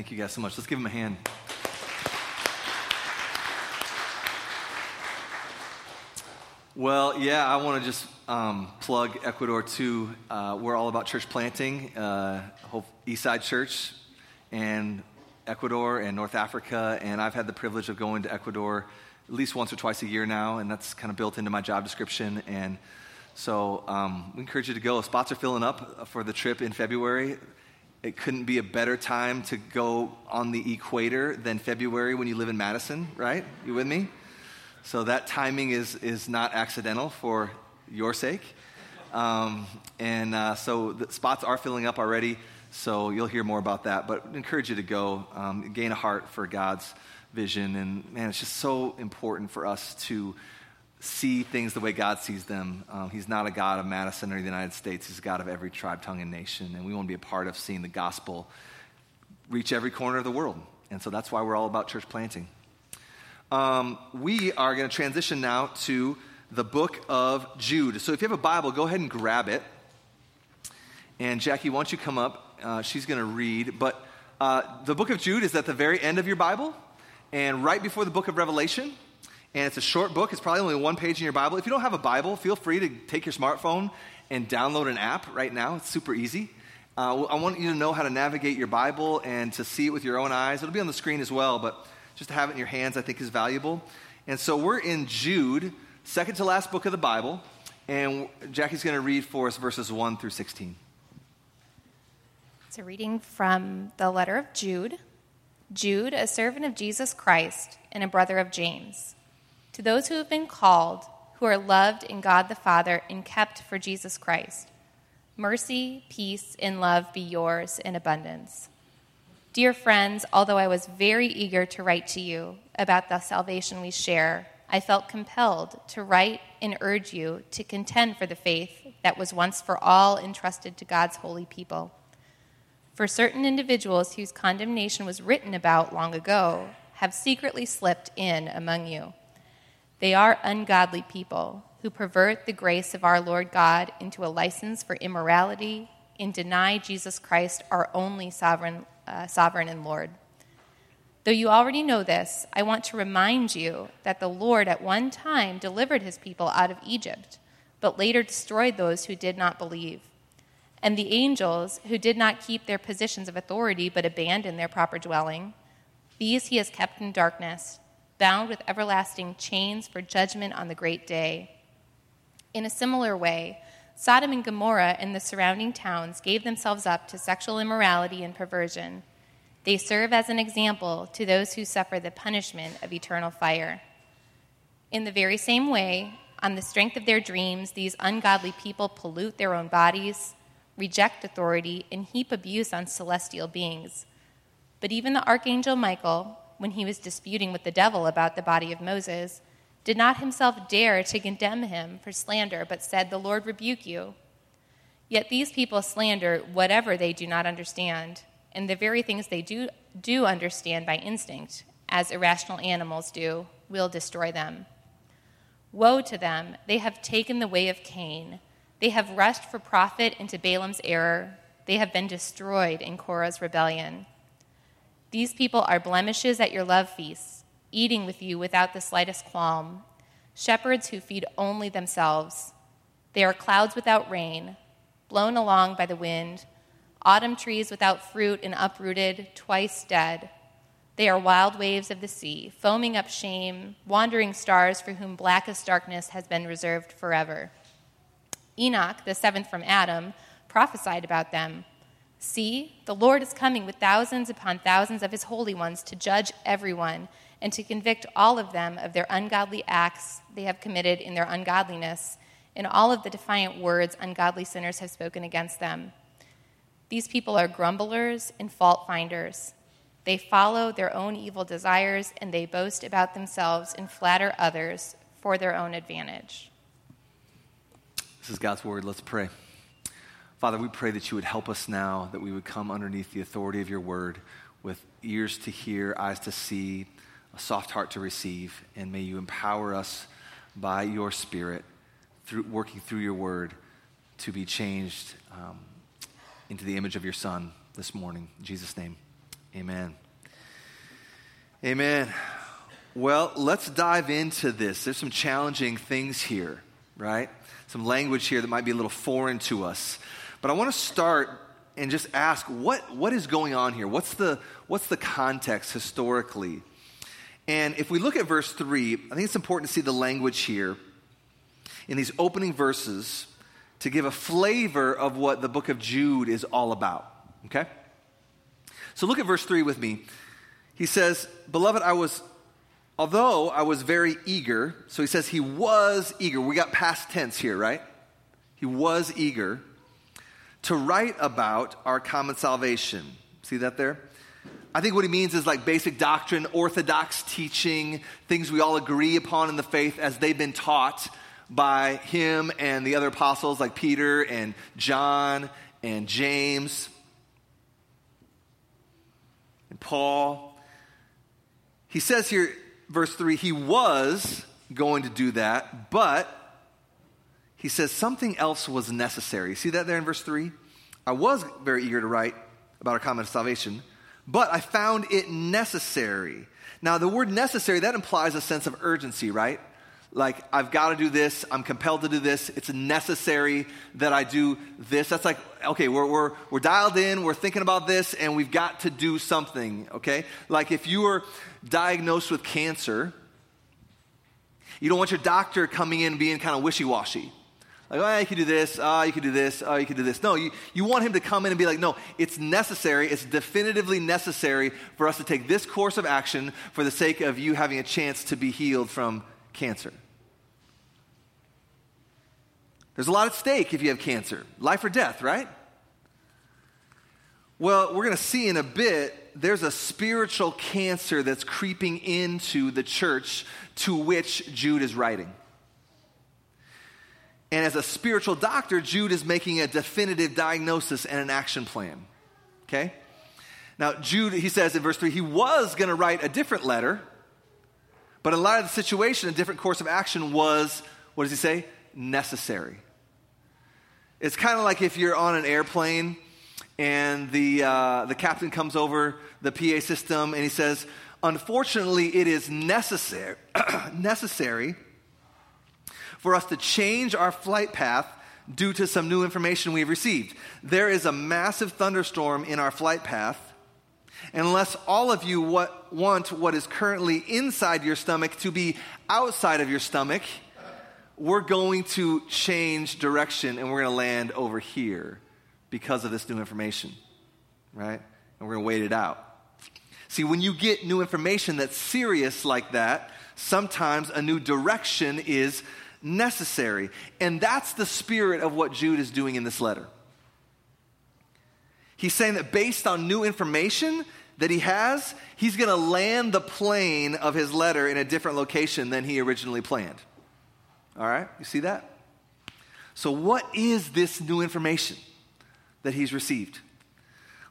Thank you guys so much. Let's give them a hand. Well, yeah, I want to just um, plug Ecuador too. Uh, we're all about church planting, uh, Eastside Church, and Ecuador and North Africa. And I've had the privilege of going to Ecuador at least once or twice a year now, and that's kind of built into my job description. And so um, we encourage you to go. Spots are filling up for the trip in February. It couldn't be a better time to go on the equator than February when you live in Madison, right? You with me? So that timing is, is not accidental for your sake. Um, and uh, so the spots are filling up already, so you'll hear more about that. But I encourage you to go, um, gain a heart for God's vision. And man, it's just so important for us to see things the way God sees them. Um, he's not a God of Madison or the United States, He's a God of every tribe, tongue, and nation. And we want to be a part of seeing the gospel reach every corner of the world. And so that's why we're all about church planting. Um, we are going to transition now to the book of Jude. So if you have a Bible, go ahead and grab it. And Jackie, why don't you come up? Uh, she's going to read. But uh, the book of Jude is at the very end of your Bible and right before the book of Revelation. And it's a short book. It's probably only one page in your Bible. If you don't have a Bible, feel free to take your smartphone and download an app right now. It's super easy. Uh, I want you to know how to navigate your Bible and to see it with your own eyes. It'll be on the screen as well, but just to have it in your hands, I think, is valuable. And so we're in Jude, second to last book of the Bible, and Jackie's going to read for us verses 1 through 16. It's a reading from the letter of Jude. Jude, a servant of Jesus Christ and a brother of James. To those who have been called, who are loved in God the Father and kept for Jesus Christ, mercy, peace, and love be yours in abundance. Dear friends, although I was very eager to write to you about the salvation we share, I felt compelled to write and urge you to contend for the faith that was once for all entrusted to God's holy people. For certain individuals whose condemnation was written about long ago have secretly slipped in among you. They are ungodly people who pervert the grace of our Lord God into a license for immorality and deny Jesus Christ, our only sovereign, uh, sovereign and Lord. Though you already know this, I want to remind you that the Lord at one time delivered his people out of Egypt, but later destroyed those who did not believe. And the angels, who did not keep their positions of authority but abandoned their proper dwelling, these he has kept in darkness, bound with everlasting chains for judgment on the great day. In a similar way, Sodom and Gomorrah and the surrounding towns gave themselves up to sexual immorality and perversion. They serve as an example to those who suffer the punishment of eternal fire. In the very same way, on the strength of their dreams, these ungodly people pollute their own bodies reject authority, and heap abuse on celestial beings. But even the archangel Michael, when he was disputing with the devil about the body of Moses, did not himself dare to condemn him for slander, but said, The Lord rebuke you. Yet these people slander whatever they do not understand, and the very things they do, do understand by instinct, as irrational animals do, will destroy them. Woe to them! They have taken the way of Cain they have rushed for profit into Balaam's error. They have been destroyed in Korah's rebellion. These people are blemishes at your love feasts, eating with you without the slightest qualm, shepherds who feed only themselves. They are clouds without rain, blown along by the wind, autumn trees without fruit and uprooted, twice dead. They are wild waves of the sea, foaming up shame, wandering stars for whom blackest darkness has been reserved forever. Enoch, the seventh from Adam, prophesied about them. See, the Lord is coming with thousands upon thousands of his holy ones to judge everyone and to convict all of them of their ungodly acts they have committed in their ungodliness and all of the defiant words ungodly sinners have spoken against them. These people are grumblers and fault finders. They follow their own evil desires and they boast about themselves and flatter others for their own advantage. This is God's word. Let's pray. Father, we pray that you would help us now, that we would come underneath the authority of your word with ears to hear, eyes to see, a soft heart to receive, and may you empower us by your spirit, through, working through your word, to be changed um, into the image of your Son this morning. In Jesus' name, Amen. Amen. Well, let's dive into this. There's some challenging things here, right? Some language here that might be a little foreign to us. But I want to start and just ask what, what is going on here? What's the, what's the context historically? And if we look at verse 3, I think it's important to see the language here in these opening verses to give a flavor of what the book of Jude is all about. Okay? So look at verse 3 with me. He says, Beloved, I was, although I was very eager, so he says he was eager. We got past tense here, right? He was eager to write about our common salvation. See that there? I think what he means is like basic doctrine, orthodox teaching, things we all agree upon in the faith as they've been taught by him and the other apostles like Peter and John and James and Paul. He says here, verse 3, he was going to do that, but he says something else was necessary. See that there in verse 3? I was very eager to write about our common salvation, but I found it necessary. Now, the word necessary, that implies a sense of urgency, right? Like, I've got to do this, I'm compelled to do this, it's necessary that I do this. That's like, okay, we're, we're, we're dialed in, we're thinking about this, and we've got to do something, okay? Like, if you were diagnosed with cancer, you don't want your doctor coming in being kind of wishy washy. Like, oh, you can do this, oh, you can do this, oh, you can do this. No, you, you want him to come in and be like, no, it's necessary, it's definitively necessary for us to take this course of action for the sake of you having a chance to be healed from cancer. There's a lot at stake if you have cancer life or death, right? Well, we're going to see in a bit there's a spiritual cancer that's creeping into the church to which Jude is writing. And as a spiritual doctor, Jude is making a definitive diagnosis and an action plan. Okay? Now, Jude, he says in verse 3, he was going to write a different letter, but in light of the situation, a different course of action was, what does he say? Necessary. It's kind of like if you're on an airplane and the, uh, the captain comes over the PA system and he says, Unfortunately, it is necessary, necessary for us to change our flight path due to some new information we've received. There is a massive thunderstorm in our flight path. Unless all of you what, want what is currently inside your stomach to be outside of your stomach, we're going to change direction and we're going to land over here because of this new information, right? And we're going to wait it out. See, when you get new information that's serious like that, sometimes a new direction is necessary. And that's the spirit of what Jude is doing in this letter. He's saying that based on new information that he has, he's going to land the plane of his letter in a different location than he originally planned. All right? You see that? So, what is this new information that he's received?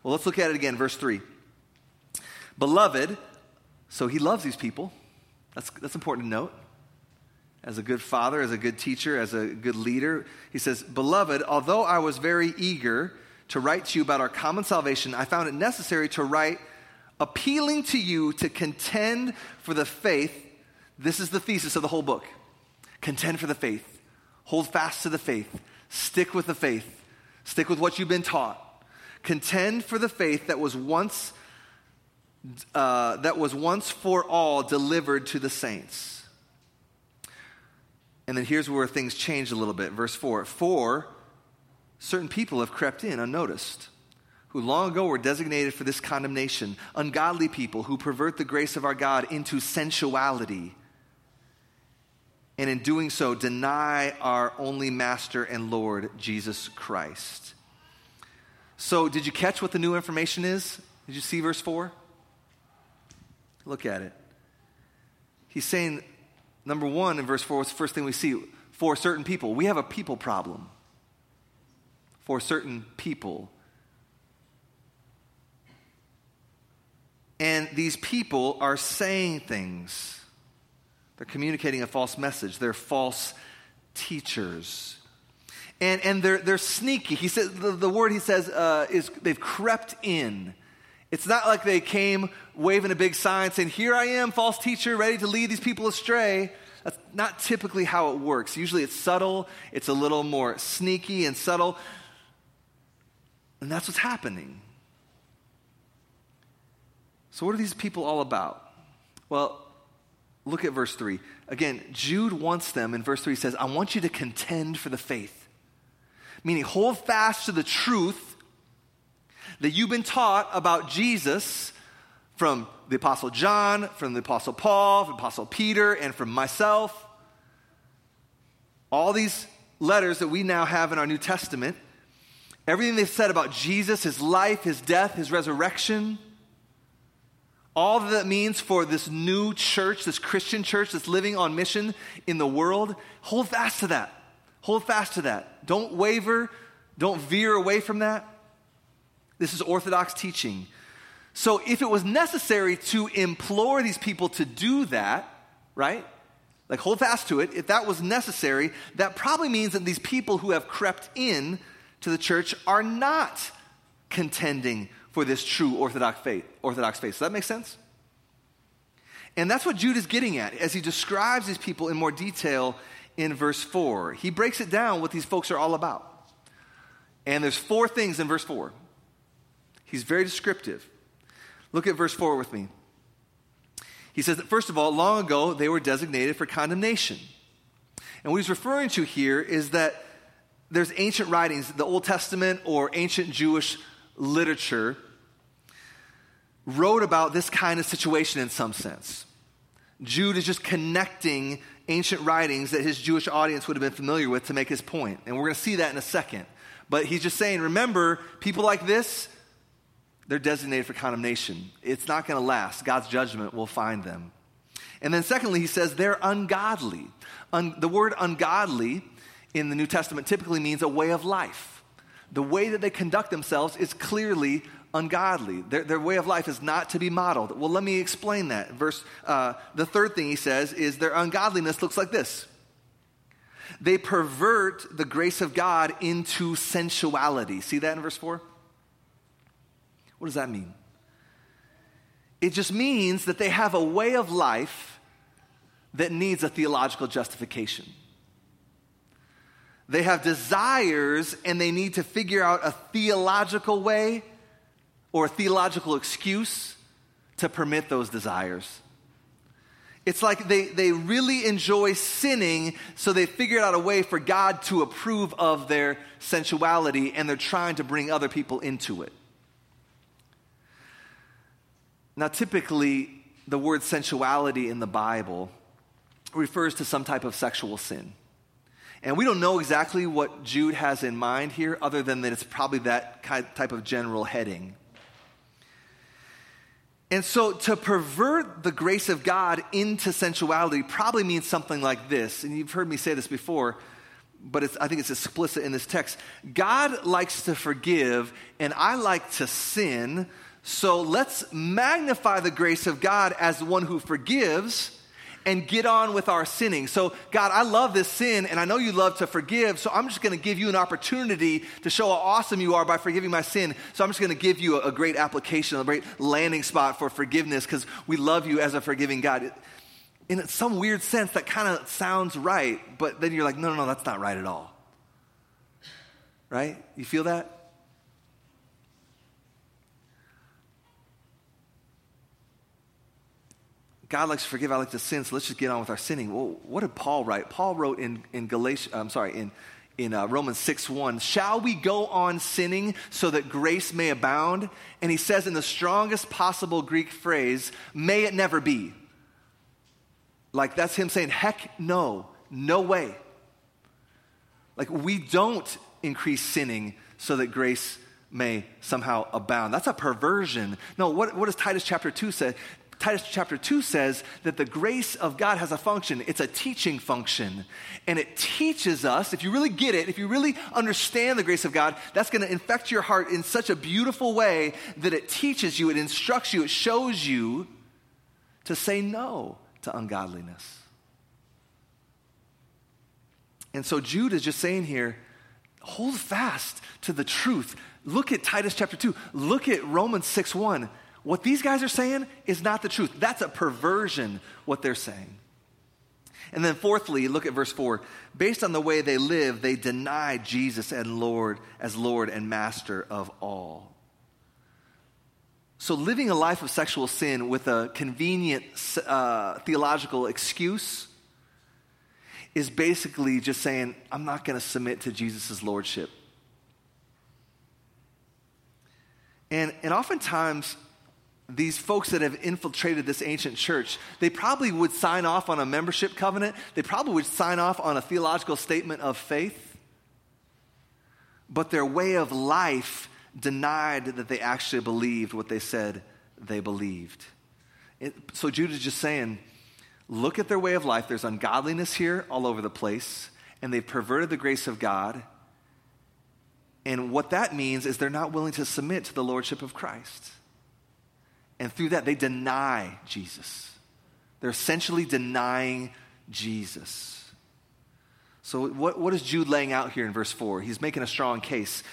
Well, let's look at it again, verse 3. Beloved, so he loves these people. That's, that's important to note as a good father, as a good teacher, as a good leader. He says, Beloved, although I was very eager to write to you about our common salvation, I found it necessary to write appealing to you to contend for the faith. This is the thesis of the whole book contend for the faith, hold fast to the faith, stick with the faith, stick with what you've been taught. Contend for the faith that was once. Uh, that was once for all delivered to the saints. And then here's where things change a little bit. Verse 4 For certain people have crept in unnoticed, who long ago were designated for this condemnation, ungodly people who pervert the grace of our God into sensuality. And in doing so, deny our only master and Lord, Jesus Christ. So, did you catch what the new information is? Did you see verse 4? Look at it. He's saying Number one, in verse 4, what's the first thing we see? For certain people. We have a people problem. For certain people. And these people are saying things. They're communicating a false message. They're false teachers. And, and they're, they're sneaky. He says, the, the word he says uh, is they've crept in It's not like they came waving a big sign saying, Here I am, false teacher, ready to lead these people astray. That's not typically how it works. Usually it's subtle, it's a little more sneaky and subtle. And that's what's happening. So, what are these people all about? Well, look at verse 3. Again, Jude wants them, in verse 3 says, I want you to contend for the faith. Meaning, hold fast to the truth that you've been taught about Jesus from the Apostle John, from the Apostle Paul, from Apostle Peter, and from myself. All these letters that we now have in our New Testament, everything they've said about Jesus, his life, his death, his resurrection, all that, that means for this new church, this Christian church that's living on mission in the world, hold fast to that. Hold fast to that. Don't waver, don't veer away from that. This is Orthodox teaching. So, if it was necessary to implore these people to do that, right? Like hold fast to it, if that was necessary, that probably means that these people who have crept in to the church are not contending for this true Orthodox faith. Orthodox faith. So that make sense? And that's what Jude is getting at as he describes these people in more detail in verse 4. He breaks it down what these folks are all about. And there's four things in verse 4. He's very descriptive. Look at verse 4 with me. He says that, first of all, long ago they were designated for condemnation. And what he's referring to here is that there's ancient writings, the Old Testament or ancient Jewish literature, wrote about this kind of situation in some sense. Jude is just connecting ancient writings that his Jewish audience would have been familiar with to make his point. And we're going to see that in a second. But he's just saying, remember, people like this, they're designated for condemnation. It's not going to last. God's judgment will find them. And then, secondly, he says they're ungodly. Un- the word ungodly in the New Testament typically means a way of life. The way that they conduct themselves is clearly ungodly. Their, their way of life is not to be modeled. Well, let me explain that. Verse, uh, the third thing he says is their ungodliness looks like this they pervert the grace of God into sensuality. See that in verse 4? What does that mean? It just means that they have a way of life that needs a theological justification. They have desires and they need to figure out a theological way or a theological excuse to permit those desires. It's like they, they really enjoy sinning, so they figured out a way for God to approve of their sensuality, and they're trying to bring other people into it. Now, typically, the word sensuality in the Bible refers to some type of sexual sin. And we don't know exactly what Jude has in mind here, other than that it's probably that type of general heading. And so to pervert the grace of God into sensuality probably means something like this. And you've heard me say this before, but I think it's explicit in this text. God likes to forgive, and I like to sin. So let's magnify the grace of God as the one who forgives and get on with our sinning. So, God, I love this sin and I know you love to forgive, so I'm just going to give you an opportunity to show how awesome you are by forgiving my sin. So, I'm just going to give you a, a great application, a great landing spot for forgiveness because we love you as a forgiving God. In some weird sense, that kind of sounds right, but then you're like, no, no, no, that's not right at all. Right? You feel that? God likes to forgive, I like to sin, so let's just get on with our sinning. Well, what did Paul write? Paul wrote in, in Galatia, I'm sorry, in, in uh, Romans 6 1, shall we go on sinning so that grace may abound? And he says in the strongest possible Greek phrase, may it never be. Like that's him saying, heck no, no way. Like we don't increase sinning so that grace may somehow abound. That's a perversion. No, what, what does Titus chapter 2 say? Titus chapter 2 says that the grace of God has a function. It's a teaching function. And it teaches us, if you really get it, if you really understand the grace of God, that's going to infect your heart in such a beautiful way that it teaches you, it instructs you, it shows you to say no to ungodliness. And so Jude is just saying here hold fast to the truth. Look at Titus chapter 2. Look at Romans 6 1. What these guys are saying is not the truth. That's a perversion, what they're saying. And then fourthly, look at verse 4. Based on the way they live, they deny Jesus and Lord as Lord and Master of all. So living a life of sexual sin with a convenient uh, theological excuse is basically just saying, I'm not going to submit to Jesus' lordship. And, and oftentimes, these folks that have infiltrated this ancient church, they probably would sign off on a membership covenant. They probably would sign off on a theological statement of faith. But their way of life denied that they actually believed what they said they believed. It, so Jude just saying, look at their way of life. There's ungodliness here all over the place, and they've perverted the grace of God. And what that means is they're not willing to submit to the lordship of Christ. And through that, they deny Jesus. They're essentially denying Jesus. So, what, what is Jude laying out here in verse 4? He's making a strong case.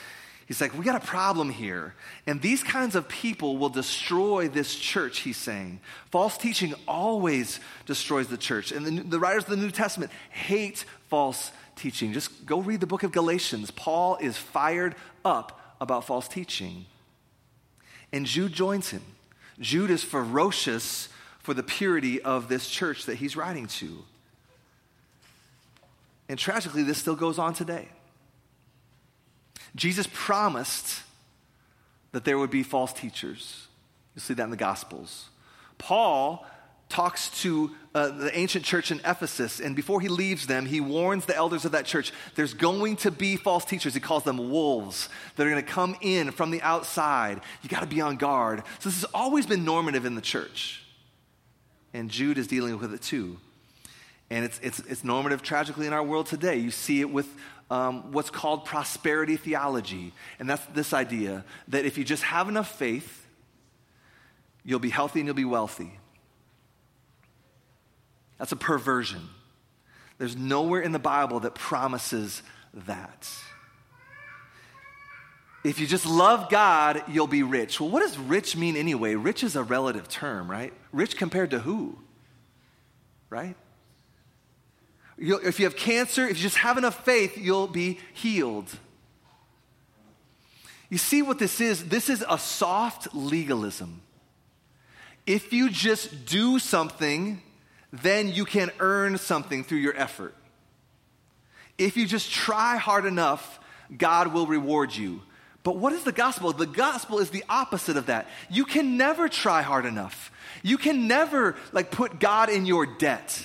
He's like, we got a problem here. And these kinds of people will destroy this church, he's saying. False teaching always destroys the church. And the, the writers of the New Testament hate false teaching. Just go read the book of Galatians. Paul is fired up about false teaching. And Jude joins him. Jude is ferocious for the purity of this church that he's writing to. And tragically, this still goes on today. Jesus promised that there would be false teachers. You'll see that in the Gospels. Paul talks to uh, the ancient church in Ephesus, and before he leaves them, he warns the elders of that church there's going to be false teachers. He calls them wolves that are going to come in from the outside. You got to be on guard. So, this has always been normative in the church. And Jude is dealing with it too. And it's, it's, it's normative tragically in our world today. You see it with um, what's called prosperity theology. And that's this idea that if you just have enough faith, you'll be healthy and you'll be wealthy. That's a perversion. There's nowhere in the Bible that promises that. If you just love God, you'll be rich. Well, what does rich mean anyway? Rich is a relative term, right? Rich compared to who? Right? You'll, if you have cancer, if you just have enough faith, you'll be healed. You see what this is? This is a soft legalism. If you just do something, then you can earn something through your effort. If you just try hard enough, God will reward you. But what is the gospel? The gospel is the opposite of that. You can never try hard enough. You can never like put God in your debt.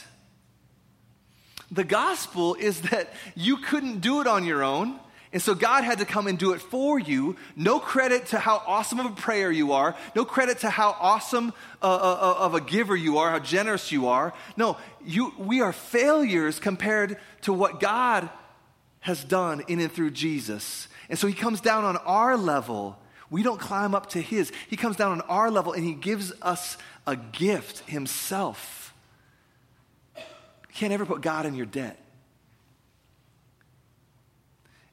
The gospel is that you couldn't do it on your own. And so God had to come and do it for you. No credit to how awesome of a prayer you are. No credit to how awesome uh, uh, uh, of a giver you are, how generous you are. No, you, we are failures compared to what God has done in and through Jesus. And so he comes down on our level. We don't climb up to his. He comes down on our level and he gives us a gift himself. You can't ever put God in your debt.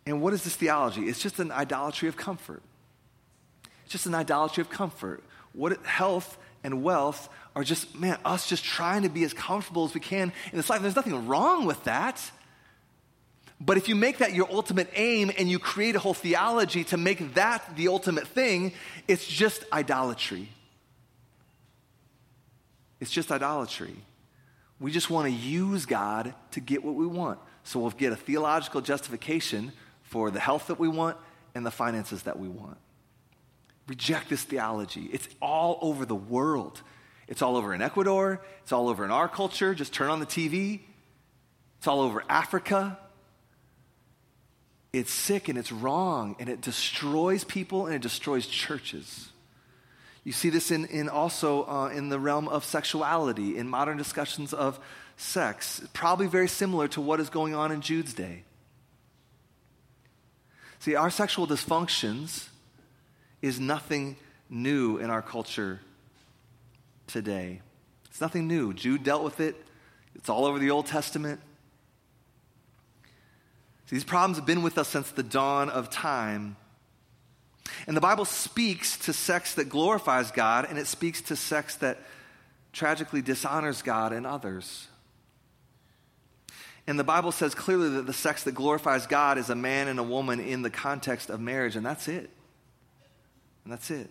And what is this theology? It's just an idolatry of comfort. It's just an idolatry of comfort. What health and wealth are just, man, us just trying to be as comfortable as we can in this life. There's nothing wrong with that. But if you make that your ultimate aim and you create a whole theology to make that the ultimate thing, it's just idolatry. It's just idolatry. We just want to use God to get what we want. So we'll get a theological justification for the health that we want and the finances that we want. Reject this theology. It's all over the world. It's all over in Ecuador. It's all over in our culture. Just turn on the TV. It's all over Africa. It's sick and it's wrong and it destroys people and it destroys churches. You see this in, in also uh, in the realm of sexuality, in modern discussions of sex. Probably very similar to what is going on in Jude's day. See, our sexual dysfunctions is nothing new in our culture today. It's nothing new. Jude dealt with it, it's all over the Old Testament. See, these problems have been with us since the dawn of time. And the Bible speaks to sex that glorifies God, and it speaks to sex that tragically dishonors God and others. And the Bible says clearly that the sex that glorifies God is a man and a woman in the context of marriage, and that's it. And that's it.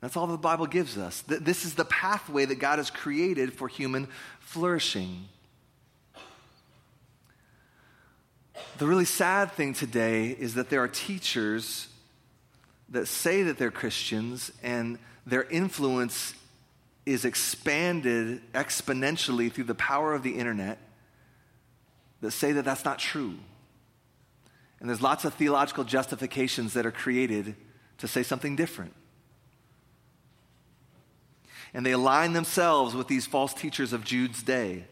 That's all the Bible gives us. This is the pathway that God has created for human flourishing. The really sad thing today is that there are teachers that say that they're Christians and their influence is expanded exponentially through the power of the internet that say that that's not true. And there's lots of theological justifications that are created to say something different. And they align themselves with these false teachers of Jude's day.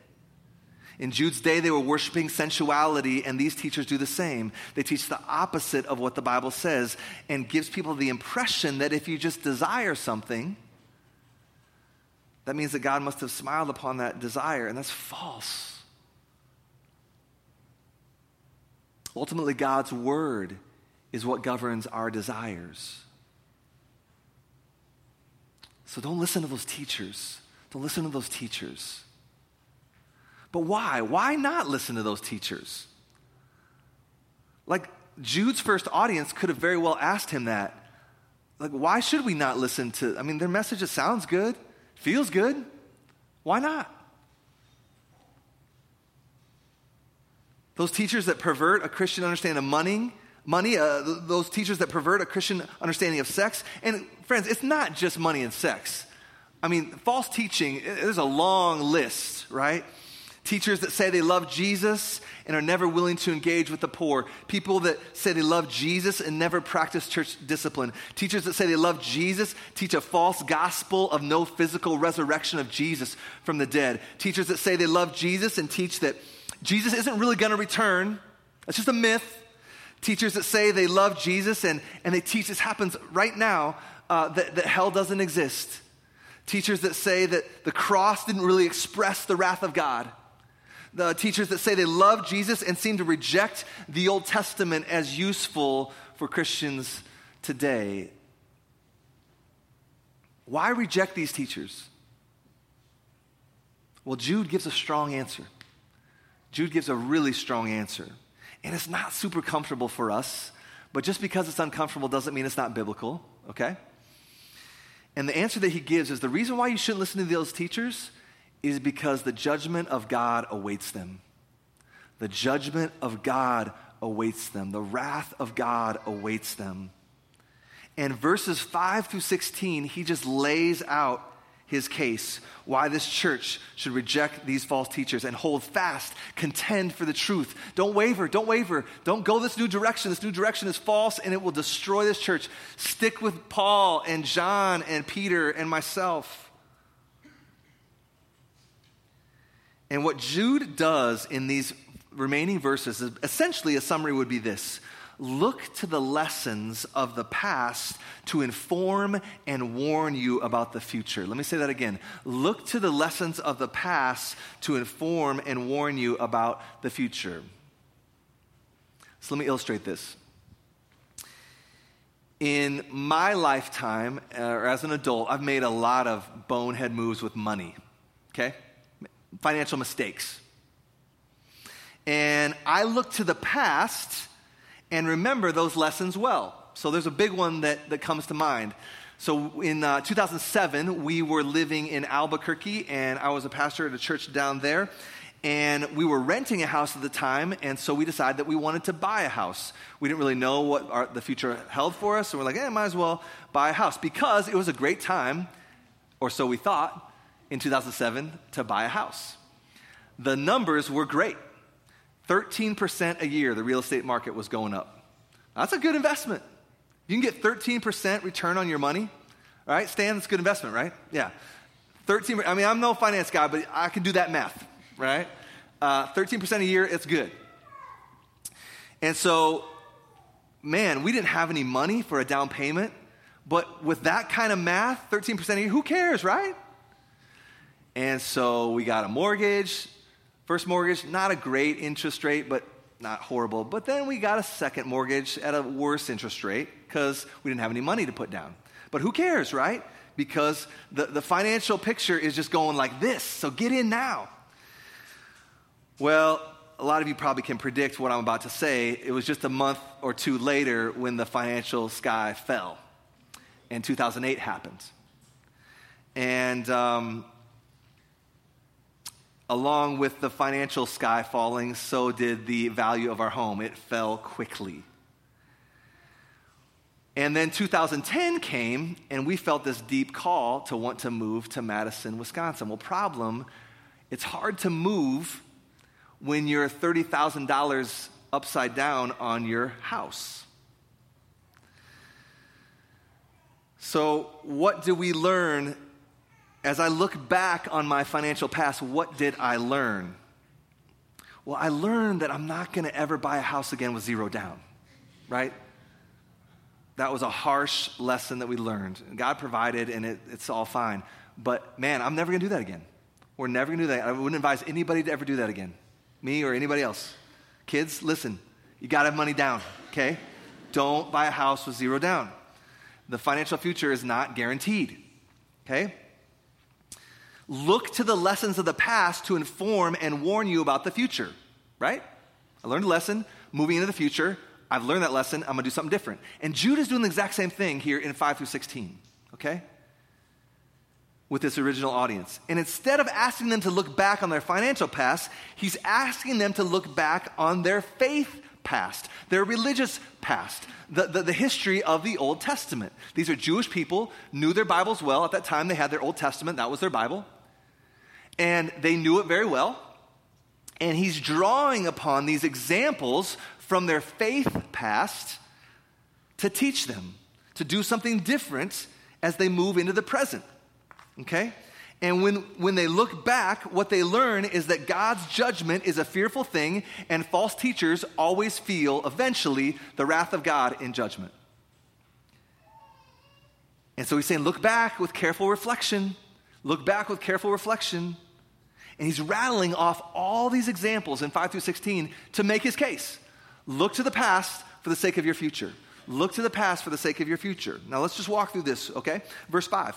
In Jude's day, they were worshiping sensuality, and these teachers do the same. They teach the opposite of what the Bible says and gives people the impression that if you just desire something, that means that God must have smiled upon that desire, and that's false. Ultimately, God's word is what governs our desires. So don't listen to those teachers. Don't listen to those teachers. But why? Why not listen to those teachers? Like, Jude's first audience could have very well asked him that. Like, why should we not listen to? I mean, their message just sounds good, feels good. Why not? Those teachers that pervert a Christian understanding of money, money, uh, those teachers that pervert a Christian understanding of sex. And friends, it's not just money and sex. I mean, false teaching, there's a long list, right? Teachers that say they love Jesus and are never willing to engage with the poor. People that say they love Jesus and never practice church discipline. Teachers that say they love Jesus teach a false gospel of no physical resurrection of Jesus from the dead. Teachers that say they love Jesus and teach that Jesus isn't really going to return. That's just a myth. Teachers that say they love Jesus and, and they teach this happens right now, uh, that, that hell doesn't exist. Teachers that say that the cross didn't really express the wrath of God. The teachers that say they love Jesus and seem to reject the Old Testament as useful for Christians today. Why reject these teachers? Well, Jude gives a strong answer. Jude gives a really strong answer. And it's not super comfortable for us, but just because it's uncomfortable doesn't mean it's not biblical, okay? And the answer that he gives is the reason why you shouldn't listen to those teachers is because the judgment of God awaits them. The judgment of God awaits them. The wrath of God awaits them. And verses 5 through 16, he just lays out his case, why this church should reject these false teachers and hold fast, contend for the truth. Don't waver, don't waver. Don't go this new direction. This new direction is false and it will destroy this church. Stick with Paul and John and Peter and myself. And what Jude does in these remaining verses is essentially a summary would be this look to the lessons of the past to inform and warn you about the future. Let me say that again. Look to the lessons of the past to inform and warn you about the future. So let me illustrate this. In my lifetime, uh, or as an adult, I've made a lot of bonehead moves with money, okay? Financial mistakes. And I look to the past and remember those lessons well. So there's a big one that, that comes to mind. So in uh, 2007, we were living in Albuquerque, and I was a pastor at a church down there. And we were renting a house at the time, and so we decided that we wanted to buy a house. We didn't really know what our, the future held for us, so we're like, eh, might as well buy a house because it was a great time, or so we thought, in 2007 to buy a house. The numbers were great. 13% a year, the real estate market was going up. That's a good investment. You can get 13% return on your money, right? Stan, that's a good investment, right? Yeah. 13, I mean, I'm no finance guy, but I can do that math, right? Uh, 13% a year, it's good. And so, man, we didn't have any money for a down payment, but with that kind of math, 13% a year, who cares, right? And so we got a mortgage, First mortgage, not a great interest rate, but not horrible. But then we got a second mortgage at a worse interest rate because we didn't have any money to put down. But who cares, right? Because the, the financial picture is just going like this. So get in now. Well, a lot of you probably can predict what I'm about to say. It was just a month or two later when the financial sky fell, and 2008 happened. And um, along with the financial sky falling, so did the value of our home. It fell quickly. And then 2010 came, and we felt this deep call to want to move to Madison, Wisconsin. Well, problem, it's hard to move when you're $30,000 upside down on your house. So, what do we learn as I look back on my financial past? What did I learn? Well, I learned that I'm not going to ever buy a house again with zero down, right? That was a harsh lesson that we learned. God provided, and it, it's all fine. But man, I'm never going to do that again. We're never going to do that. I wouldn't advise anybody to ever do that again me or anybody else. Kids, listen, you got to have money down, okay? Don't buy a house with zero down. The financial future is not guaranteed, okay? Look to the lessons of the past to inform and warn you about the future, right? I learned a lesson moving into the future. I've learned that lesson. I'm going to do something different. And Jude is doing the exact same thing here in 5 through 16, okay? with this original audience. And instead of asking them to look back on their financial past, he's asking them to look back on their faith past, their religious past, the, the, the, history of the Old Testament. These are Jewish people, knew their Bibles well. At that time, they had their Old Testament, that was their Bible. And they knew it very well. And he's drawing upon these examples from their faith past to teach them to do something different as they move into the present. Okay? And when, when they look back, what they learn is that God's judgment is a fearful thing, and false teachers always feel, eventually, the wrath of God in judgment. And so he's saying, look back with careful reflection. Look back with careful reflection. And he's rattling off all these examples in 5 through 16 to make his case. Look to the past for the sake of your future. Look to the past for the sake of your future. Now let's just walk through this, okay? Verse 5.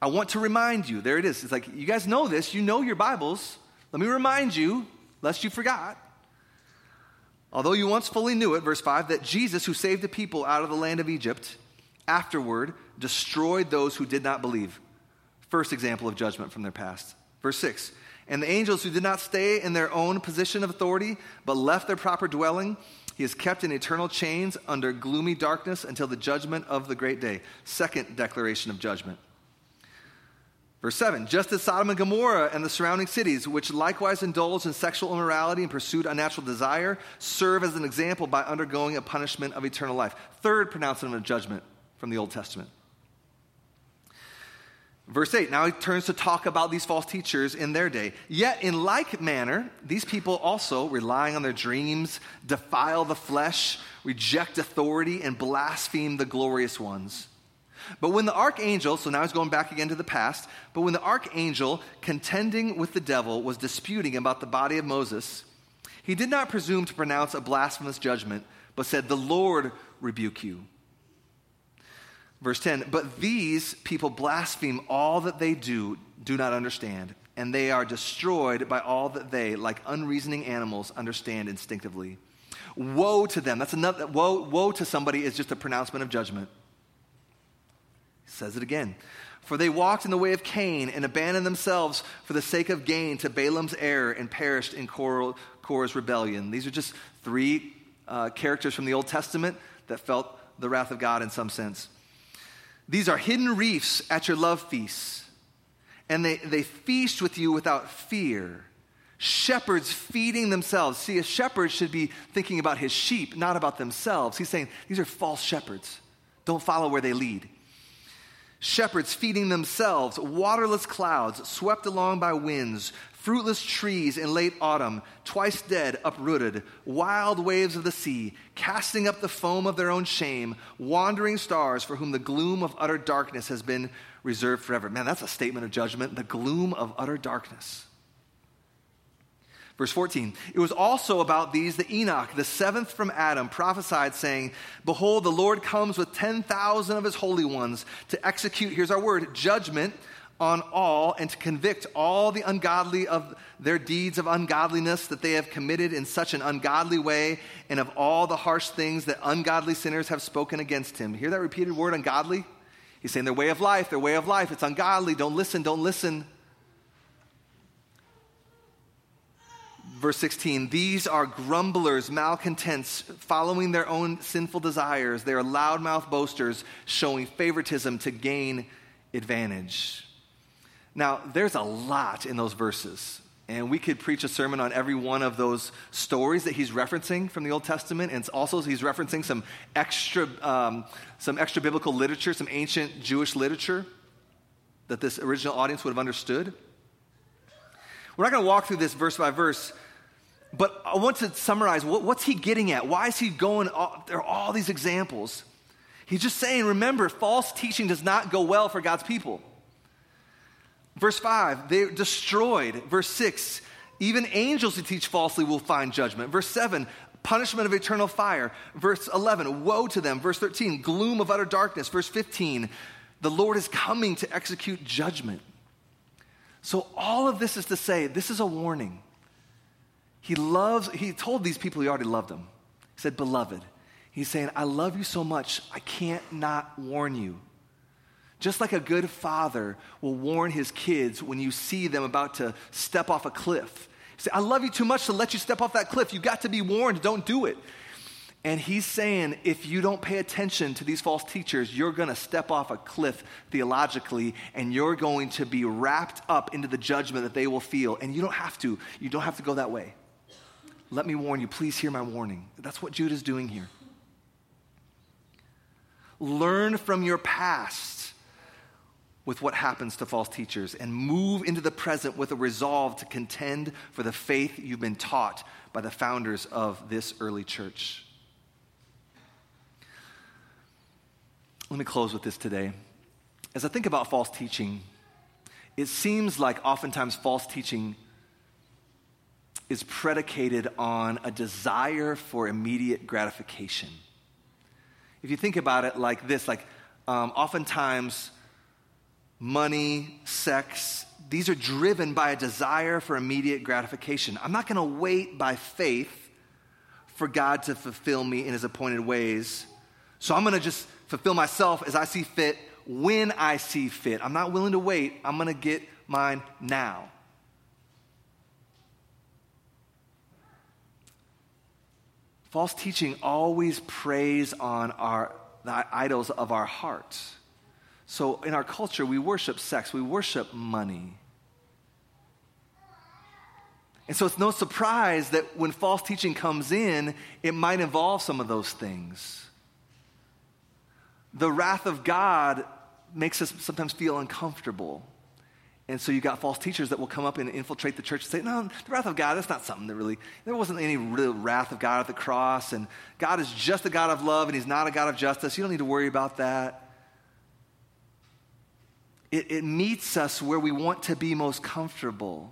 I want to remind you. There it is. It's like, you guys know this. You know your Bibles. Let me remind you, lest you forgot. Although you once fully knew it, verse 5, that Jesus, who saved the people out of the land of Egypt, afterward destroyed those who did not believe. First example of judgment from their past. Verse 6, and the angels who did not stay in their own position of authority, but left their proper dwelling, he is kept in eternal chains under gloomy darkness until the judgment of the great day. Second declaration of judgment. Verse 7 Just as Sodom and Gomorrah and the surrounding cities, which likewise indulged in sexual immorality and pursued unnatural desire, serve as an example by undergoing a punishment of eternal life. Third pronouncement of judgment from the Old Testament. Verse 8, now he turns to talk about these false teachers in their day. Yet, in like manner, these people also, relying on their dreams, defile the flesh, reject authority, and blaspheme the glorious ones. But when the archangel, so now he's going back again to the past, but when the archangel, contending with the devil, was disputing about the body of Moses, he did not presume to pronounce a blasphemous judgment, but said, The Lord rebuke you. Verse 10 But these people blaspheme all that they do, do not understand, and they are destroyed by all that they, like unreasoning animals, understand instinctively. Woe to them. That's another, woe, woe to somebody is just a pronouncement of judgment says it again. For they walked in the way of Cain and abandoned themselves for the sake of gain to Balaam's error and perished in Korah's rebellion. These are just three uh, characters from the Old Testament that felt the wrath of God in some sense. These are hidden reefs at your love feasts, and they, they feast with you without fear. Shepherds feeding themselves. See, a shepherd should be thinking about his sheep, not about themselves. He's saying these are false shepherds. Don't follow where they lead shepherds feeding themselves, waterless clouds swept along by winds, fruitless trees in late autumn, twice dead, uprooted, wild waves of the sea, casting up the foam of their own shame, wandering stars for whom the gloom of utter darkness has been reserved forever. Man, that's a statement of judgment the gloom of utter darkness. Verse 14, it was also about these that Enoch, the seventh from Adam, prophesied, saying, Behold, the Lord comes with 10,000 of his holy ones to execute, here's our word, judgment on all and to convict all the ungodly of their deeds of ungodliness that they have committed in such an ungodly way and of all the harsh things that ungodly sinners have spoken against him. Hear that repeated word, ungodly? He's saying their way of life, their way of life, it's ungodly. Don't listen, don't listen. Verse 16, these are grumblers, malcontents, following their own sinful desires. They are loudmouth boasters, showing favoritism to gain advantage. Now, there's a lot in those verses. And we could preach a sermon on every one of those stories that he's referencing from the Old Testament. And also, he's referencing some extra, um, some extra biblical literature, some ancient Jewish literature that this original audience would have understood. We're not going to walk through this verse by verse, but I want to summarize what, what's he getting at? Why is he going? There are all these examples. He's just saying, remember, false teaching does not go well for God's people. Verse 5, they're destroyed. Verse 6, even angels who teach falsely will find judgment. Verse 7, punishment of eternal fire. Verse 11, woe to them. Verse 13, gloom of utter darkness. Verse 15, the Lord is coming to execute judgment. So, all of this is to say, this is a warning. He loves, he told these people he already loved them. He said, Beloved. He's saying, I love you so much, I can't not warn you. Just like a good father will warn his kids when you see them about to step off a cliff. He say, I love you too much to let you step off that cliff. You got to be warned, don't do it. And he's saying, if you don't pay attention to these false teachers, you're going to step off a cliff theologically, and you're going to be wrapped up into the judgment that they will feel. And you don't have to. You don't have to go that way. Let me warn you. Please hear my warning. That's what Jude is doing here. Learn from your past with what happens to false teachers and move into the present with a resolve to contend for the faith you've been taught by the founders of this early church. Let me close with this today. As I think about false teaching, it seems like oftentimes false teaching is predicated on a desire for immediate gratification. If you think about it like this, like um, oftentimes money, sex, these are driven by a desire for immediate gratification. I'm not going to wait by faith for God to fulfill me in his appointed ways. So I'm going to just fulfill myself as I see fit when I see fit. I'm not willing to wait. I'm going to get mine now. False teaching always preys on our, the idols of our hearts. So in our culture, we worship sex, we worship money. And so it's no surprise that when false teaching comes in, it might involve some of those things. The wrath of God makes us sometimes feel uncomfortable. And so you've got false teachers that will come up and infiltrate the church and say, no, the wrath of God, that's not something that really, there wasn't any real wrath of God at the cross. And God is just a God of love and He's not a God of justice. You don't need to worry about that it, it meets us where we want to be most comfortable.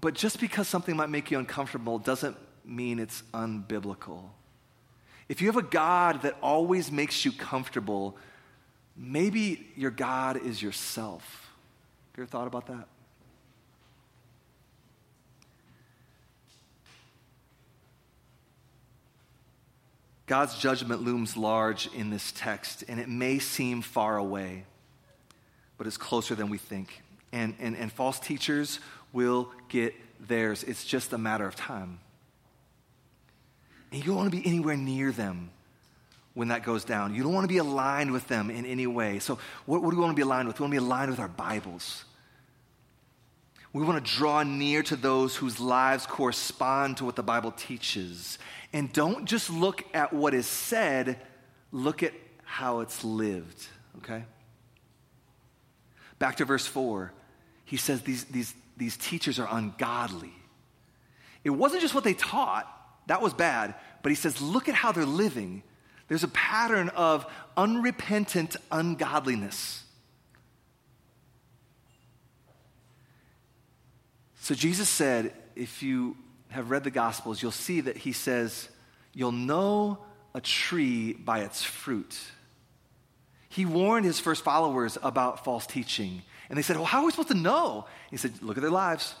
But just because something might make you uncomfortable doesn't mean it's unbiblical. If you have a God that always makes you comfortable, maybe your God is yourself. Have you ever thought about that? God's judgment looms large in this text, and it may seem far away, but it's closer than we think. And, and, and false teachers will get theirs. It's just a matter of time. And you don't want to be anywhere near them when that goes down. You don't want to be aligned with them in any way. So, what, what do we want to be aligned with? We want to be aligned with our Bibles. We want to draw near to those whose lives correspond to what the Bible teaches and don't just look at what is said, look at how it's lived, okay? Back to verse 4. He says these, these, these teachers are ungodly. It wasn't just what they taught, that was bad, but he says, look at how they're living. There's a pattern of unrepentant ungodliness. So Jesus said, if you have read the Gospels, you'll see that he says, You'll know a tree by its fruit. He warned his first followers about false teaching. And they said, Well, how are we supposed to know? He said, Look at their lives.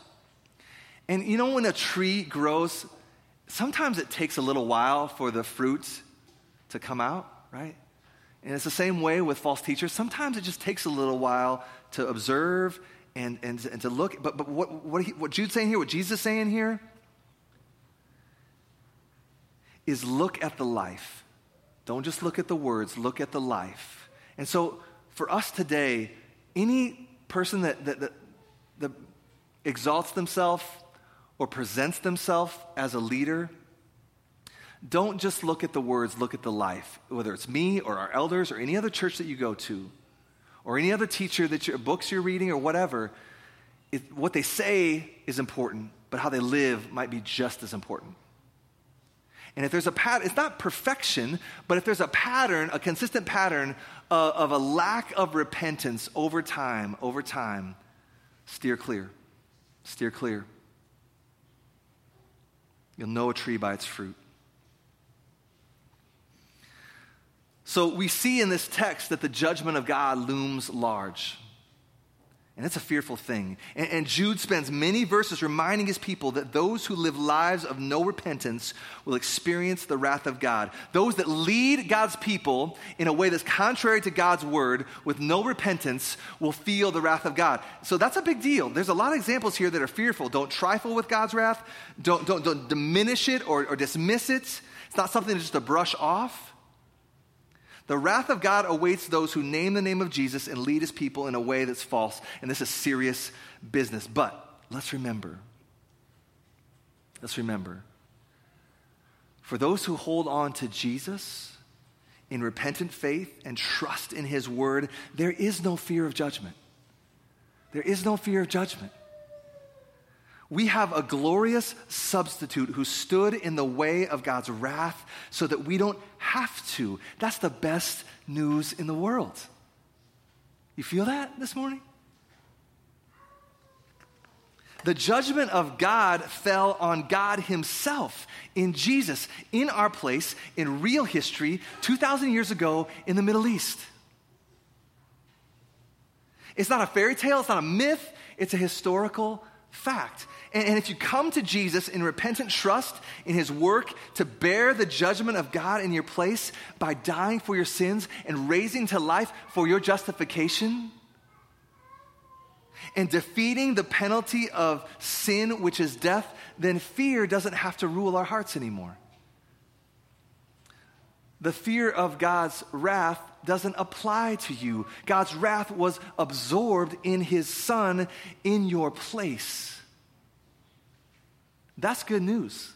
And you know, when a tree grows, sometimes it takes a little while for the fruit to come out, right? And it's the same way with false teachers. Sometimes it just takes a little while to observe and, and, and to look. But, but what, what, he, what Jude's saying here, what Jesus is saying here, is look at the life. Don't just look at the words, look at the life. And so for us today, any person that, that, that, that exalts themselves or presents themselves as a leader, don't just look at the words, look at the life. Whether it's me or our elders or any other church that you go to, or any other teacher that your books you're reading or whatever, it, what they say is important, but how they live might be just as important. And if there's a pattern, it's not perfection, but if there's a pattern, a consistent pattern of, of a lack of repentance over time, over time, steer clear. Steer clear. You'll know a tree by its fruit. So we see in this text that the judgment of God looms large. And it's a fearful thing. And, and, Jude spends many verses reminding his people that those who live lives of no repentance will experience the wrath of God. Those that lead God's people in a way that's contrary to God's word with no repentance will feel the wrath of God. So that's a big deal. There's a lot of examples here that are fearful. Don't trifle with God's wrath, don't, don't, don't diminish it or, or dismiss it. It's not something just to brush off. The wrath of God awaits those who name the name of Jesus and lead his people in a way that's false. And this is serious business. But let's remember, let's remember, for those who hold on to Jesus in repentant faith and trust in his word, there is no fear of judgment. There is no fear of judgment. We have a glorious substitute who stood in the way of God's wrath so that we don't have to. That's the best news in the world. You feel that this morning? The judgment of God fell on God Himself in Jesus, in our place, in real history, 2,000 years ago in the Middle East. It's not a fairy tale, it's not a myth, it's a historical fact. And, and if you come to Jesus in repentant trust in his work to bear the judgment of God in your place by dying for your sins and raising to life for your justification, and defeating the penalty of sin, which is death, then fear doesn't have to rule our hearts anymore. The fear of God's wrath doesn't apply to you. God's wrath was absorbed in his Son in your place. That's good news.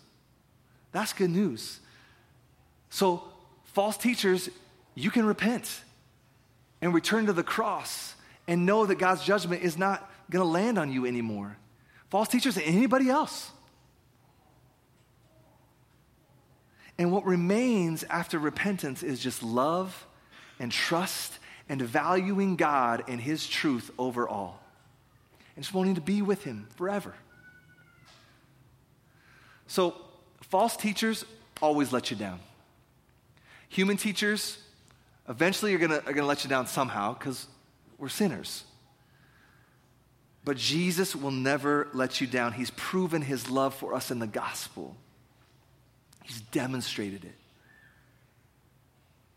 That's good news. So, false teachers, you can repent and return to the cross and know that God's judgment is not going to land on you anymore. False teachers and anybody else. And what remains after repentance is just love and trust and valuing God and His truth over all. And just wanting to be with Him forever. So, false teachers always let you down. Human teachers eventually are going are to let you down somehow because we're sinners. But Jesus will never let you down. He's proven his love for us in the gospel, he's demonstrated it.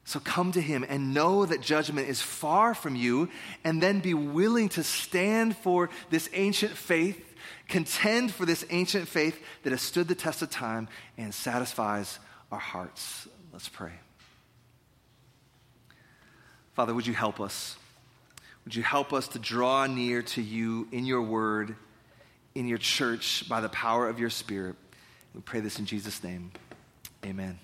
So come to him and know that judgment is far from you, and then be willing to stand for this ancient faith Contend for this ancient faith that has stood the test of time and satisfies our hearts. Let's pray. Father, would you help us? Would you help us to draw near to you in your word, in your church, by the power of your spirit? We pray this in Jesus' name. Amen.